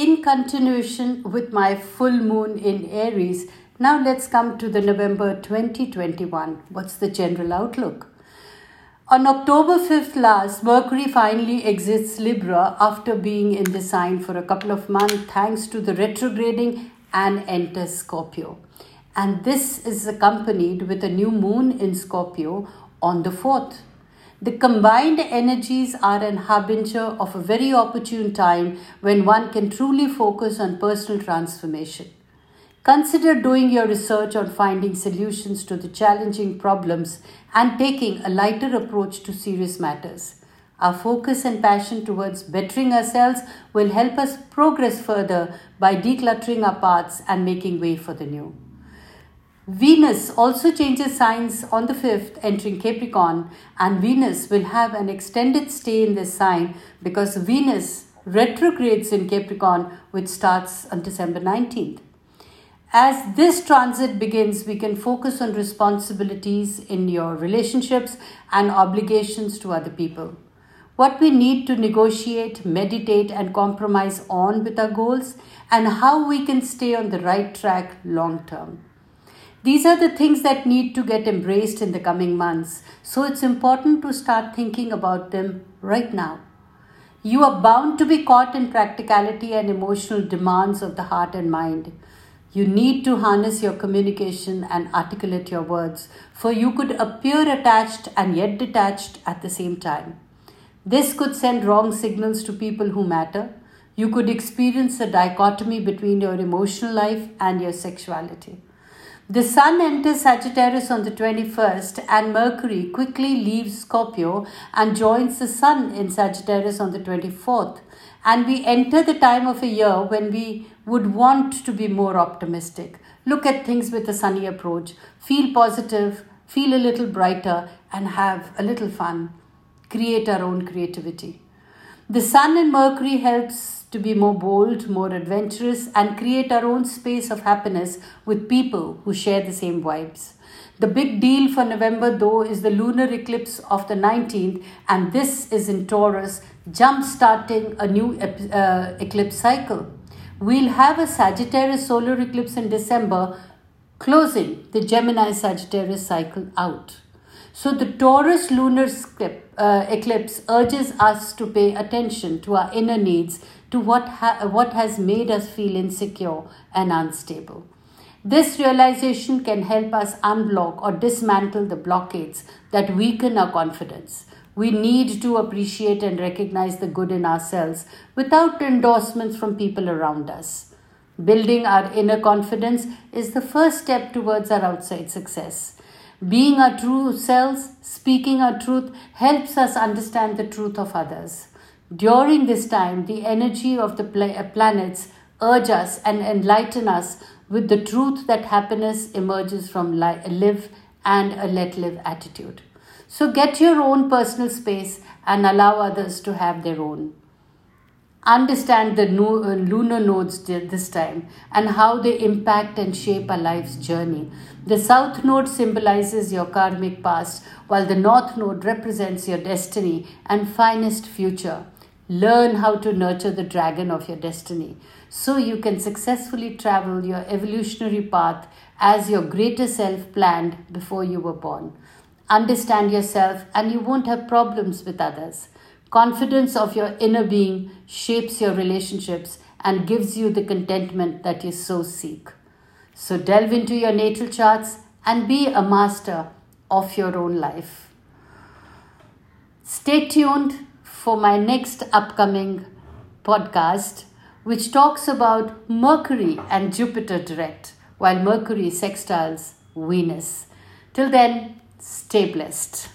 in continuation with my full moon in Aries, now let's come to the November 2021. What's the general outlook? On October 5th last, Mercury finally exits Libra after being in the sign for a couple of months thanks to the retrograding and enters Scorpio. And this is accompanied with a new moon in Scorpio on the 4th. The combined energies are an harbinger of a very opportune time when one can truly focus on personal transformation. Consider doing your research on finding solutions to the challenging problems and taking a lighter approach to serious matters. Our focus and passion towards bettering ourselves will help us progress further by decluttering our paths and making way for the new. Venus also changes signs on the 5th, entering Capricorn, and Venus will have an extended stay in this sign because Venus retrogrades in Capricorn, which starts on December 19th. As this transit begins, we can focus on responsibilities in your relationships and obligations to other people. What we need to negotiate, meditate, and compromise on with our goals, and how we can stay on the right track long term. These are the things that need to get embraced in the coming months, so it's important to start thinking about them right now. You are bound to be caught in practicality and emotional demands of the heart and mind. You need to harness your communication and articulate your words, for you could appear attached and yet detached at the same time. This could send wrong signals to people who matter. You could experience a dichotomy between your emotional life and your sexuality. The Sun enters Sagittarius on the 21st, and Mercury quickly leaves Scorpio and joins the Sun in Sagittarius on the 24th. And we enter the time of a year when we would want to be more optimistic. Look at things with a sunny approach. Feel positive, feel a little brighter, and have a little fun. Create our own creativity. The Sun and Mercury helps to be more bold, more adventurous, and create our own space of happiness with people who share the same vibes. The big deal for November, though, is the lunar eclipse of the 19th, and this is in Taurus, jump starting a new uh, eclipse cycle. We'll have a Sagittarius solar eclipse in December, closing the Gemini Sagittarius cycle out. So, the Taurus lunar uh, eclipse urges us to pay attention to our inner needs, to what, ha- what has made us feel insecure and unstable. This realization can help us unblock or dismantle the blockades that weaken our confidence. We need to appreciate and recognize the good in ourselves without endorsements from people around us. Building our inner confidence is the first step towards our outside success. Being our true selves, speaking our truth, helps us understand the truth of others. During this time, the energy of the uh, planets urge us and enlighten us with the truth that happiness emerges from live and a let live attitude. So get your own personal space and allow others to have their own. Understand the uh, lunar nodes this time and how they impact and shape our life's journey. The south node symbolizes your karmic past, while the north node represents your destiny and finest future. Learn how to nurture the dragon of your destiny so you can successfully travel your evolutionary path as your greater self planned before you were born. Understand yourself, and you won't have problems with others. Confidence of your inner being shapes your relationships and gives you the contentment that you so seek. So delve into your natal charts and be a master of your own life. Stay tuned for my next upcoming podcast which talks about Mercury and Jupiter direct, while Mercury sextiles Venus. Till then, stay blessed.